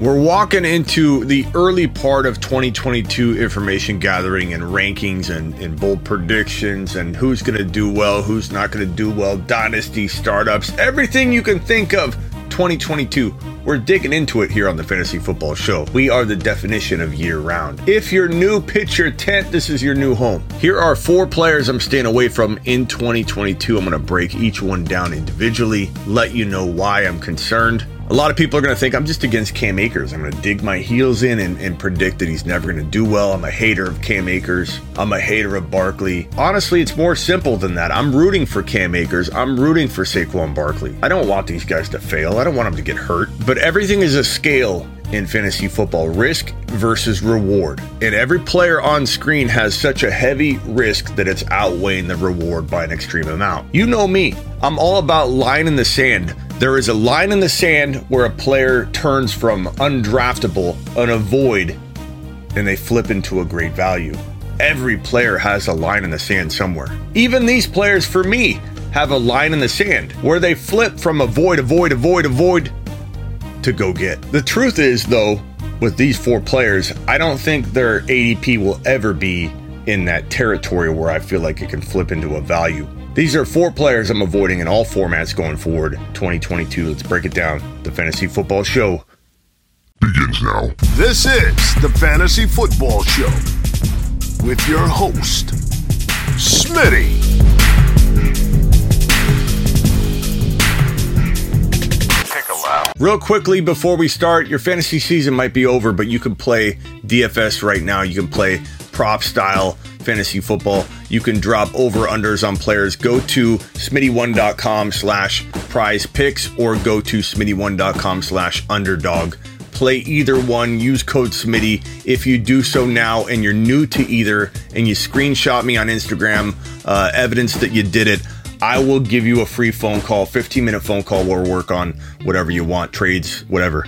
We're walking into the early part of 2022 information gathering and rankings and, and bold predictions and who's going to do well, who's not going to do well, dynasty startups, everything you can think of 2022. We're digging into it here on the Fantasy Football Show. We are the definition of year round. If you're new, pitch your tent. This is your new home. Here are four players I'm staying away from in 2022. I'm going to break each one down individually, let you know why I'm concerned a lot of people are going to think I'm just against Cam Akers. I'm going to dig my heels in and, and predict that he's never going to do well. I'm a hater of Cam Akers. I'm a hater of Barkley. Honestly, it's more simple than that. I'm rooting for Cam Akers. I'm rooting for Saquon Barkley. I don't want these guys to fail. I don't want them to get hurt. But everything is a scale in fantasy football risk versus reward. And every player on screen has such a heavy risk that it's outweighing the reward by an extreme amount. You know me, I'm all about line in the sand. There is a line in the sand where a player turns from undraftable, an avoid, and they flip into a great value. Every player has a line in the sand somewhere. Even these players, for me, have a line in the sand where they flip from avoid, avoid, avoid, avoid to go get. The truth is, though, with these four players, I don't think their ADP will ever be in that territory where I feel like it can flip into a value. These are four players I'm avoiding in all formats going forward 2022. Let's break it down. The Fantasy Football Show begins now. This is the Fantasy Football Show with your host, Smitty. Real quickly before we start, your fantasy season might be over, but you can play DFS right now. You can play prop style fantasy football. You can drop over unders on players. Go to smitty1.com slash prize picks or go to smitty1.com slash underdog. Play either one. Use code Smitty. If you do so now and you're new to either and you screenshot me on Instagram, uh, evidence that you did it, I will give you a free phone call, 15 minute phone call where we'll work on whatever you want, trades, whatever.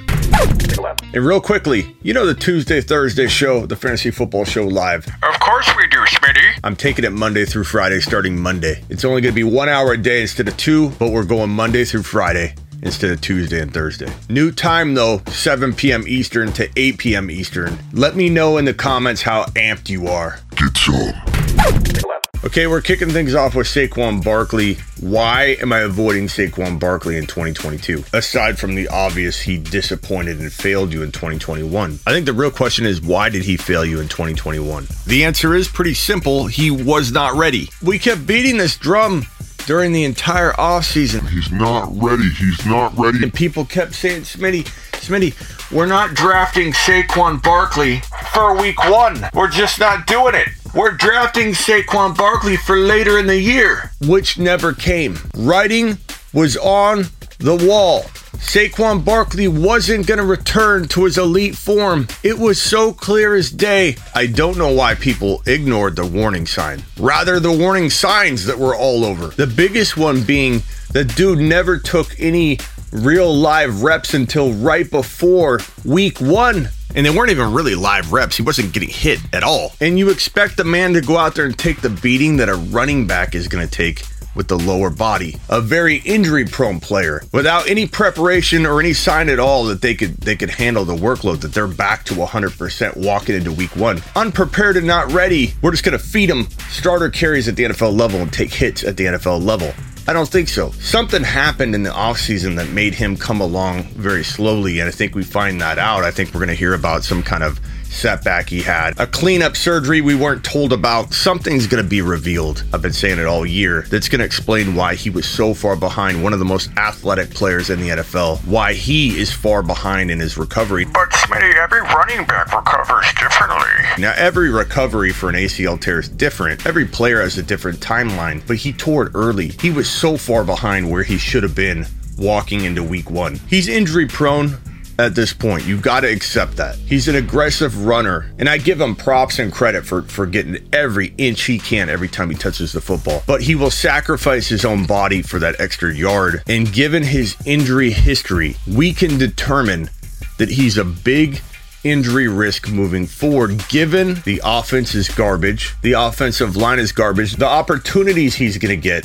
And real quickly, you know the Tuesday, Thursday show, the Fantasy Football Show live. Of course we do, Smitty. I'm taking it Monday through Friday, starting Monday. It's only going to be one hour a day instead of two, but we're going Monday through Friday instead of Tuesday and Thursday. New time though, 7 p.m. Eastern to 8 p.m. Eastern. Let me know in the comments how amped you are. Get some. Okay, we're kicking things off with Saquon Barkley. Why am I avoiding Saquon Barkley in 2022? Aside from the obvious, he disappointed and failed you in 2021. I think the real question is, why did he fail you in 2021? The answer is pretty simple. He was not ready. We kept beating this drum during the entire offseason. He's not ready. He's not ready. And people kept saying, Smitty, Smitty, we're not drafting Saquon Barkley for week one. We're just not doing it. We're drafting Saquon Barkley for later in the year, which never came. Writing was on the wall. Saquon Barkley wasn't going to return to his elite form. It was so clear as day. I don't know why people ignored the warning sign. Rather, the warning signs that were all over. The biggest one being the dude never took any real live reps until right before week one. And they weren't even really live reps. He wasn't getting hit at all. And you expect a man to go out there and take the beating that a running back is going to take with the lower body. A very injury prone player without any preparation or any sign at all that they could they could handle the workload that they're back to 100% walking into week 1. Unprepared and not ready. We're just going to feed them starter carries at the NFL level and take hits at the NFL level. I don't think so. Something happened in the offseason that made him come along very slowly, and I think we find that out. I think we're going to hear about some kind of setback he had, a cleanup surgery we weren't told about. Something's going to be revealed. I've been saying it all year. That's going to explain why he was so far behind one of the most athletic players in the NFL, why he is far behind in his recovery. But Smitty, every running back recovers differently. Now, every recovery for an ACL tear is different. Every player has a different timeline, but he tore it early. He was so far behind where he should have been walking into week one. He's injury prone at this point. You've got to accept that. He's an aggressive runner, and I give him props and credit for, for getting every inch he can every time he touches the football. But he will sacrifice his own body for that extra yard. And given his injury history, we can determine that he's a big injury risk moving forward, given the offense is garbage, the offensive line is garbage, the opportunities he's going to get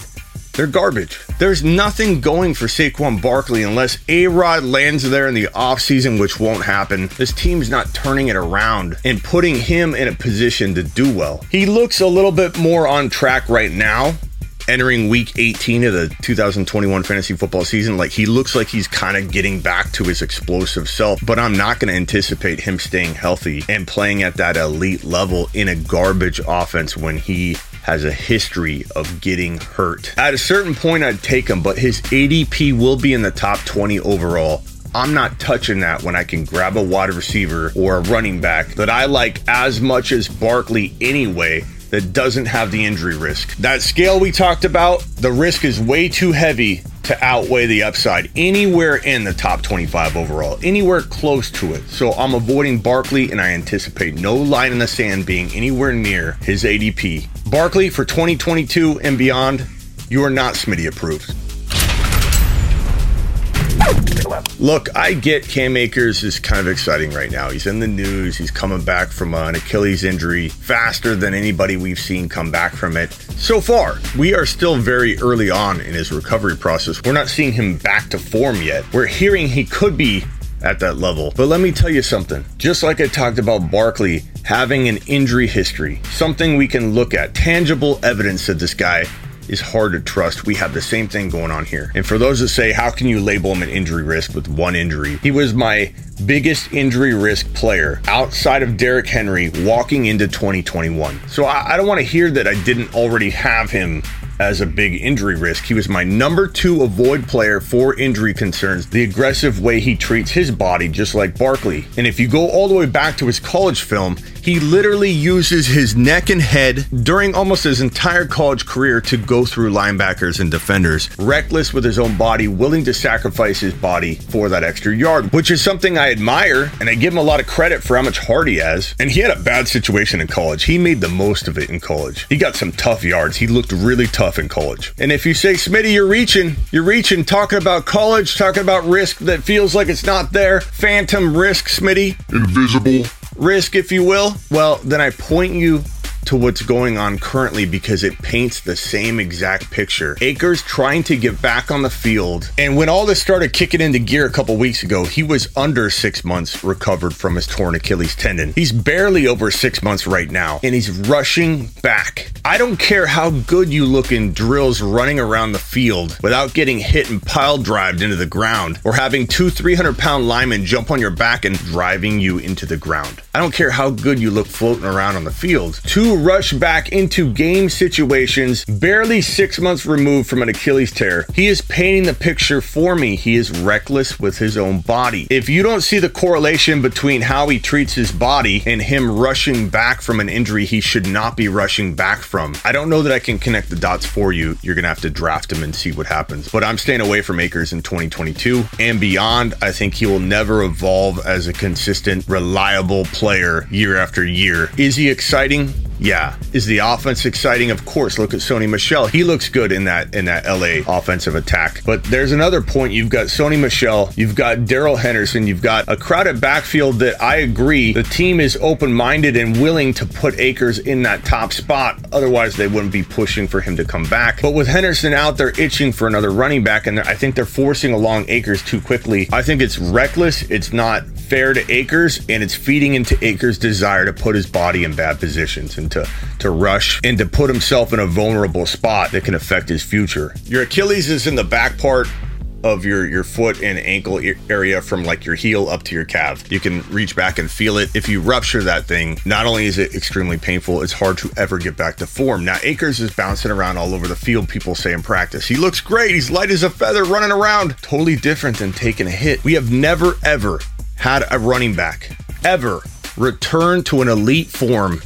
they're garbage. There's nothing going for Saquon Barkley unless A Rod lands there in the offseason, which won't happen. This team's not turning it around and putting him in a position to do well. He looks a little bit more on track right now. Entering week 18 of the 2021 fantasy football season, like he looks like he's kind of getting back to his explosive self, but I'm not going to anticipate him staying healthy and playing at that elite level in a garbage offense when he has a history of getting hurt. At a certain point, I'd take him, but his ADP will be in the top 20 overall. I'm not touching that when I can grab a wide receiver or a running back that I like as much as Barkley anyway that doesn't have the injury risk. That scale we talked about, the risk is way too heavy to outweigh the upside anywhere in the top 25 overall, anywhere close to it. So I'm avoiding Barkley and I anticipate no line in the sand being anywhere near his ADP. Barkley for 2022 and beyond, you are not Smitty approved. Look, I get Cam Akers is kind of exciting right now. He's in the news. He's coming back from an Achilles injury faster than anybody we've seen come back from it so far. We are still very early on in his recovery process. We're not seeing him back to form yet. We're hearing he could be at that level. But let me tell you something. Just like I talked about Barkley having an injury history, something we can look at, tangible evidence that this guy is hard to trust. We have the same thing going on here. And for those that say, how can you label him an injury risk with one injury? He was my biggest injury risk player outside of Derrick Henry walking into 2021. So I, I don't want to hear that I didn't already have him as a big injury risk. He was my number two avoid player for injury concerns, the aggressive way he treats his body, just like Barkley. And if you go all the way back to his college film, he literally uses his neck and head during almost his entire college career to go through linebackers and defenders, reckless with his own body, willing to sacrifice his body for that extra yard, which is something I admire and I give him a lot of credit for how much heart he has. And he had a bad situation in college. He made the most of it in college. He got some tough yards. He looked really tough in college. And if you say, Smitty, you're reaching, you're reaching, talking about college, talking about risk that feels like it's not there, phantom risk, Smitty, Invisible. Risk, if you will, well, then I point you to what's going on currently because it paints the same exact picture. Akers trying to get back on the field. And when all this started kicking into gear a couple weeks ago, he was under six months recovered from his torn Achilles tendon. He's barely over six months right now, and he's rushing back. I don't care how good you look in drills running around the field without getting hit and pile drived into the ground or having two 300 pound linemen jump on your back and driving you into the ground. I don't care how good you look floating around on the field. Two rush back into game situations, barely six months removed from an Achilles tear. He is painting the picture for me. He is reckless with his own body. If you don't see the correlation between how he treats his body and him rushing back from an injury he should not be rushing back from, I don't know that I can connect the dots for you. You're going to have to draft him and see what happens. But I'm staying away from Akers in 2022 and beyond. I think he will never evolve as a consistent, reliable player year after year. Is he exciting? Yeah. Is the offense exciting? Of course. Look at Sony Michel. He looks good in that in that LA offensive attack. But there's another point. You've got Sony Michel, you've got Darrell Henderson, you've got a crowded backfield that I agree the team is open-minded and willing to put Akers in that top spot. Otherwise, they wouldn't be pushing for him to come back. But with Henderson out there itching for another running back, and I think they're forcing along Akers too quickly. I think it's reckless. It's not fair to Akers, and it's feeding into Akers' desire to put his body in bad positions and to to rush and to put himself in a vulnerable spot that can affect his future. Your Achilles is in the back part of your your foot and ankle area from like your heel up to your calf. You can reach back and feel it. If you rupture that thing, not only is it extremely painful, it's hard to ever get back to form. Now Akers is bouncing around all over the field. People say in practice, he looks great. He's light as a feather running around. Totally different than taking a hit. We have never ever had a running back ever return to an elite form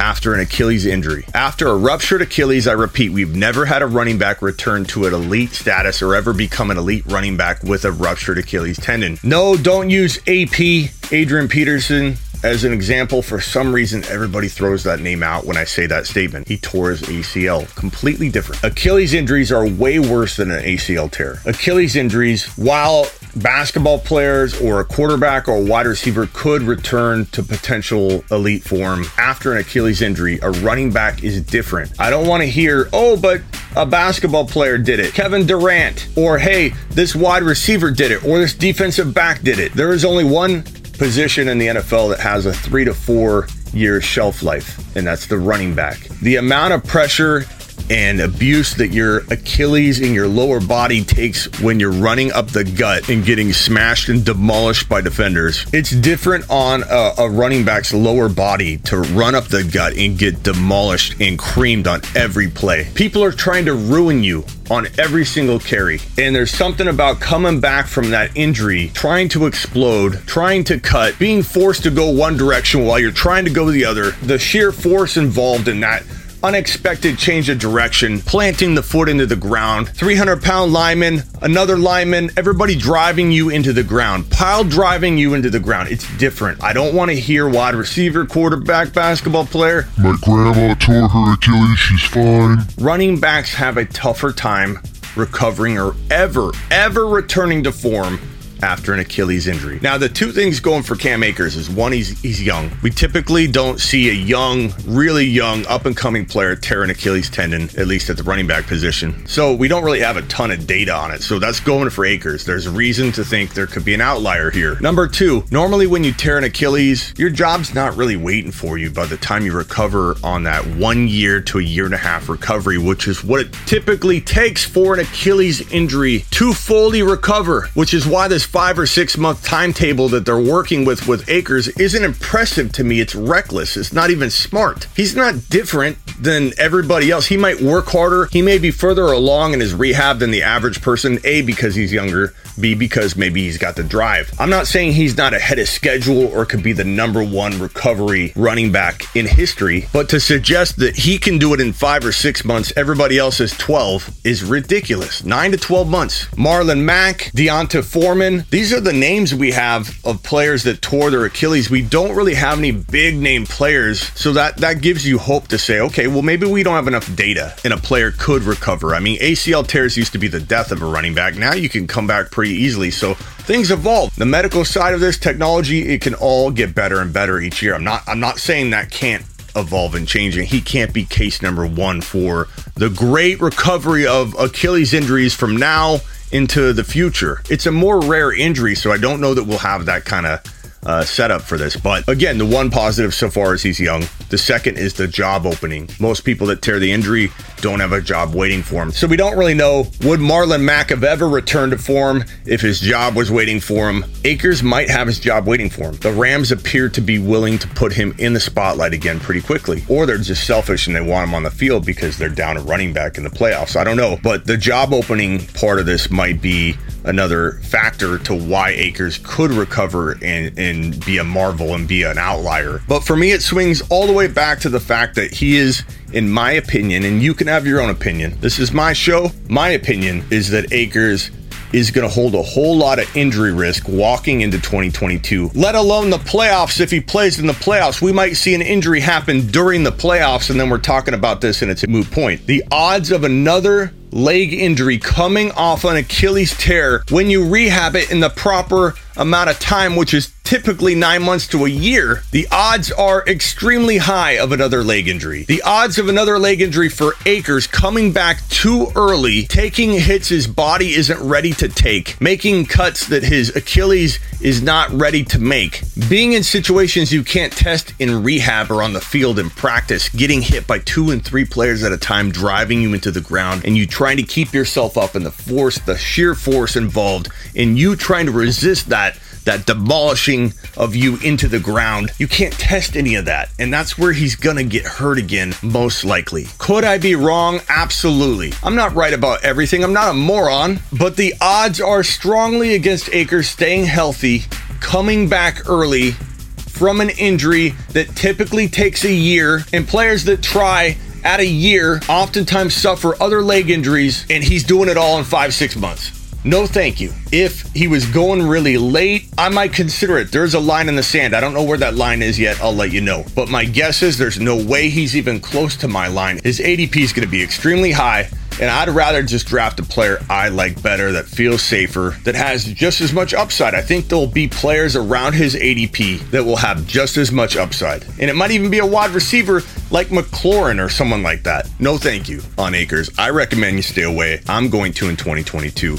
after an Achilles injury. After a ruptured Achilles, I repeat, we've never had a running back return to an elite status or ever become an elite running back with a ruptured Achilles tendon. No, don't use AP, Adrian Peterson, as an example, for some reason, everybody throws that name out when I say that statement. He tore his ACL. Completely different. Achilles injuries are way worse than an ACL tear. Achilles injuries, while basketball players or a quarterback or a wide receiver could return to potential elite form after an Achilles injury, a running back is different. I don't want to hear, oh, but a basketball player did it, Kevin Durant, or hey, this wide receiver did it, or this defensive back did it. There is only one position in the NFL that has a three to four year shelf life, and that's the running back. The amount of pressure and abuse that your Achilles in your lower body takes when you're running up the gut and getting smashed and demolished by defenders. It's different on a, a, running back's lower body to run up the gut and get demolished and creamed on every play. People are trying to ruin you on every single carry. And there's something about coming back from that injury, trying to explode, trying to cut, being forced to go one direction while you're trying to go the other. The sheer force involved in that unexpected change of direction, planting the foot into the ground, 300 pound lineman, another lineman, everybody driving you into the ground, pile driving you into the ground. It's different. I don't want to hear wide receiver, quarterback, basketball player. My grandma tore her Achilles, she's fine. Running backs have a tougher time recovering or ever, ever returning to form after an Achilles injury. Now, the two things going for Cam Akers is one, he's he's young. We typically don't see a young, really young, up and coming player tear an Achilles tendon, at least at the running back position. So we don't really have a ton of data on it. So that's going for Akers. There's reason to think there could be an outlier here. Number two, normally when you tear an Achilles, your job's not really waiting for you by the time you recover on that one year to a year and a half recovery, which is what it typically takes for an Achilles injury to fully recover, which is why this five or six month timetable that they're working with with Akers isn't impressive to me. It's reckless. It's not even smart. He's not different than everybody else. He might work harder. He may be further along in his rehab than the average person. A, because he's younger. B, because maybe he's got the drive. I'm not saying he's not ahead of schedule or could be the number one recovery running back in history, but to suggest that he can do it in five or six months, everybody else is 12, is ridiculous. Nine to 12 months. Marlon Mack, D'Onta Foreman, these are the names we have of players that tore their Achilles. We don't really have any big name players, so that, that gives you hope to say, okay, well, maybe we don't have enough data and a player could recover. I mean, ACL tears used to be the death of a running back. Now you can come back pretty easily. So things evolve. The medical side of this technology, it can all get better and better each year. I'm not I'm not saying that can't evolve and change and He can't be case number one for the great recovery of Achilles injuries from now into the future. It's a more rare injury, so I don't know that we'll have that kind of uh, setup for this. But again, the one positive so far is he's young. The second is the job opening. Most people that tear the injury don't have a job waiting for him. So we don't really know would Marlon Mack have ever returned to form if his job was waiting for him. Akers might have his job waiting for him. The Rams appear to be willing to put him in the spotlight again pretty quickly. Or they're just selfish and they want him on the field because they're down a running back in the playoffs. I don't know. But the job opening part of this might be another factor to why Akers could recover and, and be a marvel and be an outlier. But for me, it swings all the way back to the fact that he is, in my opinion, and you can have your own opinion. This is my show. My opinion is that Akers is going to hold a whole lot of injury risk walking into 2022, let alone the playoffs. If he plays in the playoffs, we might see an injury happen during the playoffs, and then we're talking about this and it's a moot point. The odds of another leg injury coming off an Achilles tear when you rehab it in the proper amount of time, which is typically nine months to a year, the odds are extremely high of another leg injury. The odds of another leg injury for Akers coming back too early, taking hits his body isn't ready to take, making cuts that his Achilles is not ready to make, being in situations you can't test in rehab or on the field in practice, getting hit by two and three players at a time, driving you into the ground, and you trying to keep yourself up and the force, the sheer force involved in you trying to resist that that demolishing of you into the ground. You can't test any of that. And that's where he's to get hurt again, most likely. Could I be wrong? Absolutely. I'm not right about everything. I'm not a moron, but the odds are strongly against Akers staying healthy, coming back early from an injury that typically takes a year, and players that try at a year oftentimes suffer other leg injuries, and he's doing it all in five, six months. No, thank you. If he was going really late, I might consider it. There's a line in the sand. I don't know where that line is yet. I'll let you know. But my guess is there's no way he's even close to my line. His ADP is going to be extremely high And I'd rather just draft a player I like better, that feels safer, that has just as much upside. I think there'll be players around his ADP that will have just as much upside. And it might even be a wide receiver like McLaurin or someone like that. No thank you on Akers. I recommend you stay away. I'm going to in 2022.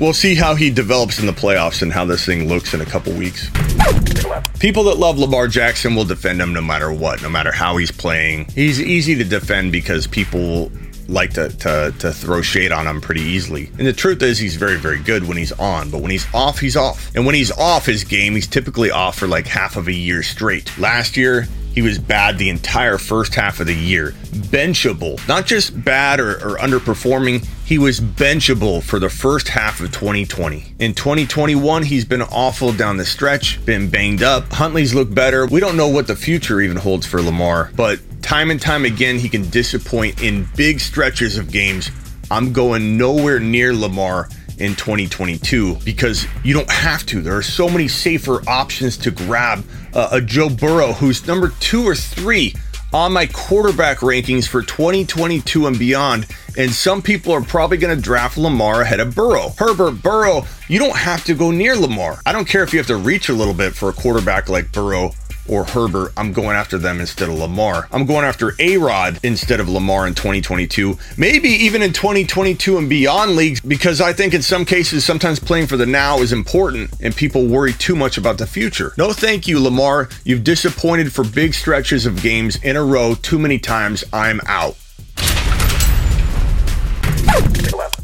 We'll see how he develops in the playoffs and how this thing looks in a couple weeks. People that love Lamar Jackson will defend him no matter what, no matter how he's playing. He's easy to defend because people like to, to, to throw shade on him pretty easily. And the truth is, he's very, very good when he's on, but when he's off, he's off. And when he's off his game, he's typically off for like half of a year straight. Last year, he was bad the entire first half of the year. Benchable. Not just bad or, or, underperforming, he was benchable for the first half of 2020. In 2021, he's been awful down the stretch, been banged up. Huntley's looked better. We don't know what the future even holds for Lamar, but time and time again, he can disappoint in big stretches of games. I'm going nowhere near Lamar in 2022 because you don't have to. There are so many safer options to grab. Uh, a Joe Burrow, who's number two or three on my quarterback rankings for 2022 and beyond. And some people are probably going to draft Lamar ahead of Burrow. Herbert Burrow, you don't have to go near Lamar. I don't care if you have to reach a little bit for a quarterback like Burrow or Herbert, I'm going after them instead of Lamar. I'm going after A Rod instead of Lamar in 2022. Maybe even in 2022 and beyond leagues, because I think in some cases, sometimes playing for the now is important and people worry too much about the future. No, thank you, Lamar. You've disappointed for big stretches of games in a row too many times. I'm out.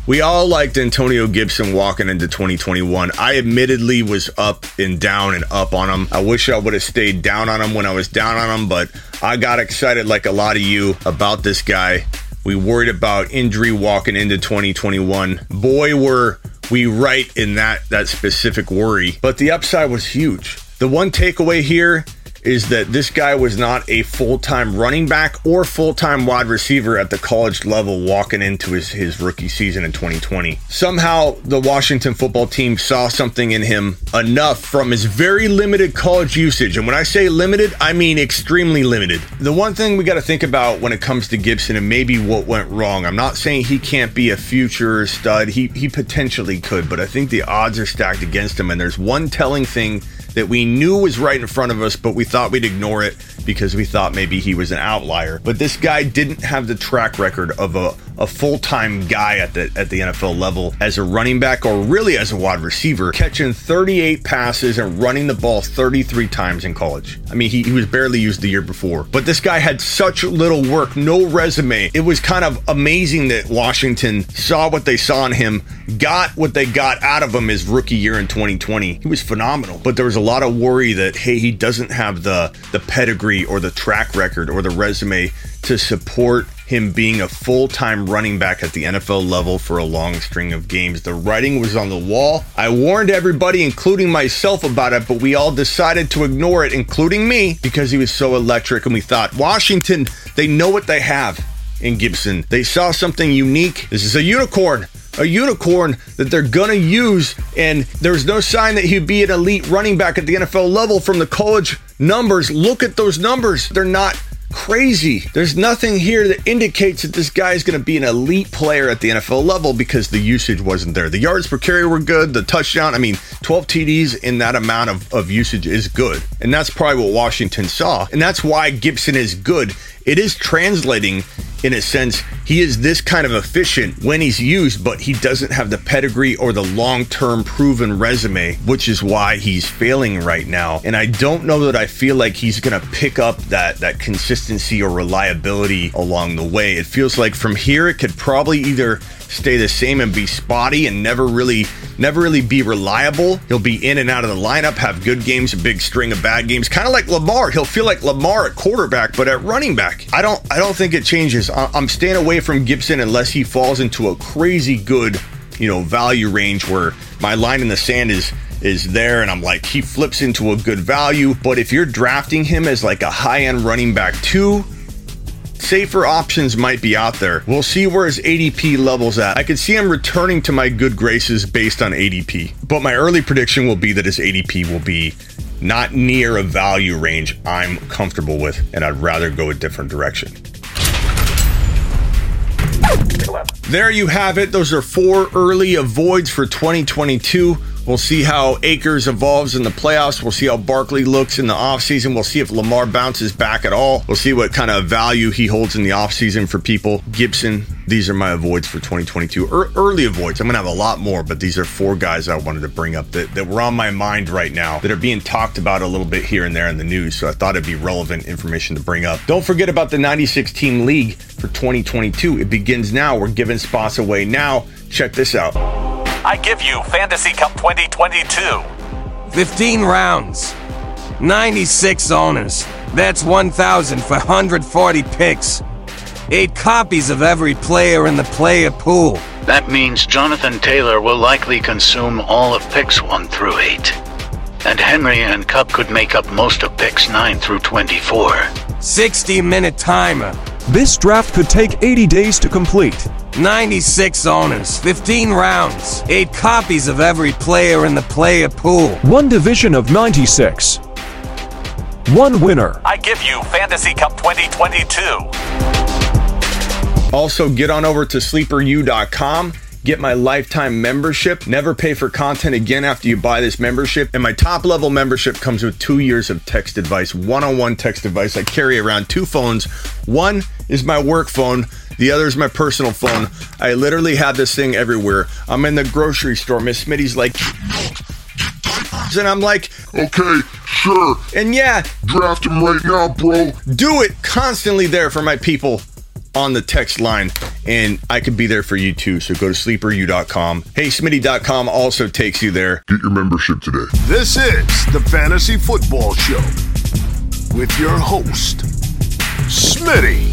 We all liked Antonio Gibson walking into 2021. I admittedly was up and down and up on him. I wish I would have stayed down on him when I was down on him, but I got excited like a lot of you about this guy. We worried about injury walking into 2021. Boy, were we right in that that specific worry. But the upside was huge. The one takeaway here is that this guy was not a full time running back or full time wide receiver at the college level walking into his, his rookie season in 2020. Somehow, the Washington football team saw something in him enough from his very limited college usage. And when I say limited, I mean extremely limited. The one thing we got to think about when it comes to Gibson and maybe what went wrong, I'm not saying he can't be a future stud, he, he potentially could, but I think the odds are stacked against him. And there's one telling thing that we knew was right in front of us, but we thought we'd ignore it because we thought maybe he was an outlier. But this guy didn't have the track record of a, a full time guy at the at the NFL level as a running back or really as a wide receiver, catching 38 passes and running the ball 33 times in college. I mean, he, he was barely used the year before. But this guy had such little work, no resume. It was kind of amazing that Washington saw what they saw in him, got what they got out of him his rookie year in 2020. He was phenomenal. But there was a lot of worry that hey, he doesn't have the the pedigree or the track record or the resume to support him being a full time running back at the NFL level for a long string of games. The writing was on the wall. I warned everybody, including myself, about it, but we all decided to ignore it, including me, because he was so electric. And we thought, Washington, they know what they have in Gibson. They saw something unique. This is a unicorn a unicorn that they're going to use. And there's no sign that he'd be an elite running back at the NFL level from the college numbers. Look at those numbers. They're not crazy. There's nothing here that indicates that this guy is going to be an elite player at the NFL level because the usage wasn't there. The yards per carry were good. The touchdown, I mean, 12 TDs in that amount of, of usage is good. And that's probably what Washington saw. And that's why Gibson is good. It is translating in a sense, he is this kind of efficient when he's used, but he doesn't have the pedigree or the long term proven resume, which is why he's failing right now. And I don't know that I feel like he's going to pick up that, that consistency or reliability along the way. It feels like from here, it could probably either stay the same and be spotty and never really never really be reliable. He'll be in and out of the lineup, have good games, a big string of bad games, kind of like Lamar. He'll feel like Lamar at quarterback, but at running back, I don't I don't think it changes. I'm staying away from Gibson unless he falls into a crazy good, you know, value range where my line in the sand is is there and I'm like he flips into a good value. But if you're drafting him as like a high end running back two, safer options might be out there. We'll see where his ADP levels at. I could see him returning to my good graces based on ADP, but my early prediction will be that his ADP will be not near a value range I'm comfortable with, and I'd rather go a different direction. There you have it. Those are four early avoids for 2022. We'll see how Akers evolves in the playoffs. We'll see how Barkley looks in the offseason. We'll see if Lamar bounces back at all. We'll see what kind of value he holds in the offseason for people. Gibson, these are my avoids for 2022. Er- early avoids. I'm going to have a lot more, but these are four guys I wanted to bring up that, that were on my mind right now that are being talked about a little bit here and there in the news. So I thought it'd be relevant information to bring up. Don't forget about the 96 team league for 2022. It begins now. We're giving spots away now. Check this out. I give you Fantasy Cup 2022. 15 rounds, 96 owners. That's 1,440 picks. Eight copies of every player in the player pool. That means Jonathan Taylor will likely consume all of picks 1 through 8. And Henry and Kupp could make up most of picks 9 through 24. 60 minute timer. This draft could take 80 days to complete. 96 owners, 15 rounds, 8 copies of every player in the player pool. One division of 96. One winner. I give you Fantasy Cup 2022. Also, get on over to sleeperu.com. Get my lifetime membership. Never pay for content again after you buy this membership. And my top level membership comes with two years of text advice, one on one text advice. I carry around two phones. One is my work phone, the other is my personal phone. I literally have this thing everywhere. I'm in the grocery store. Miss Smitty's like, and I'm like, Okay, sure. and yeah, Draft him right now, bro. do it constantly there for my people on the text line and I could be there for you too. So go to sleeperu.com. Hey, Smitty.com also takes you there. Get your membership today. This is the Fantasy Football Show with your host, Smitty.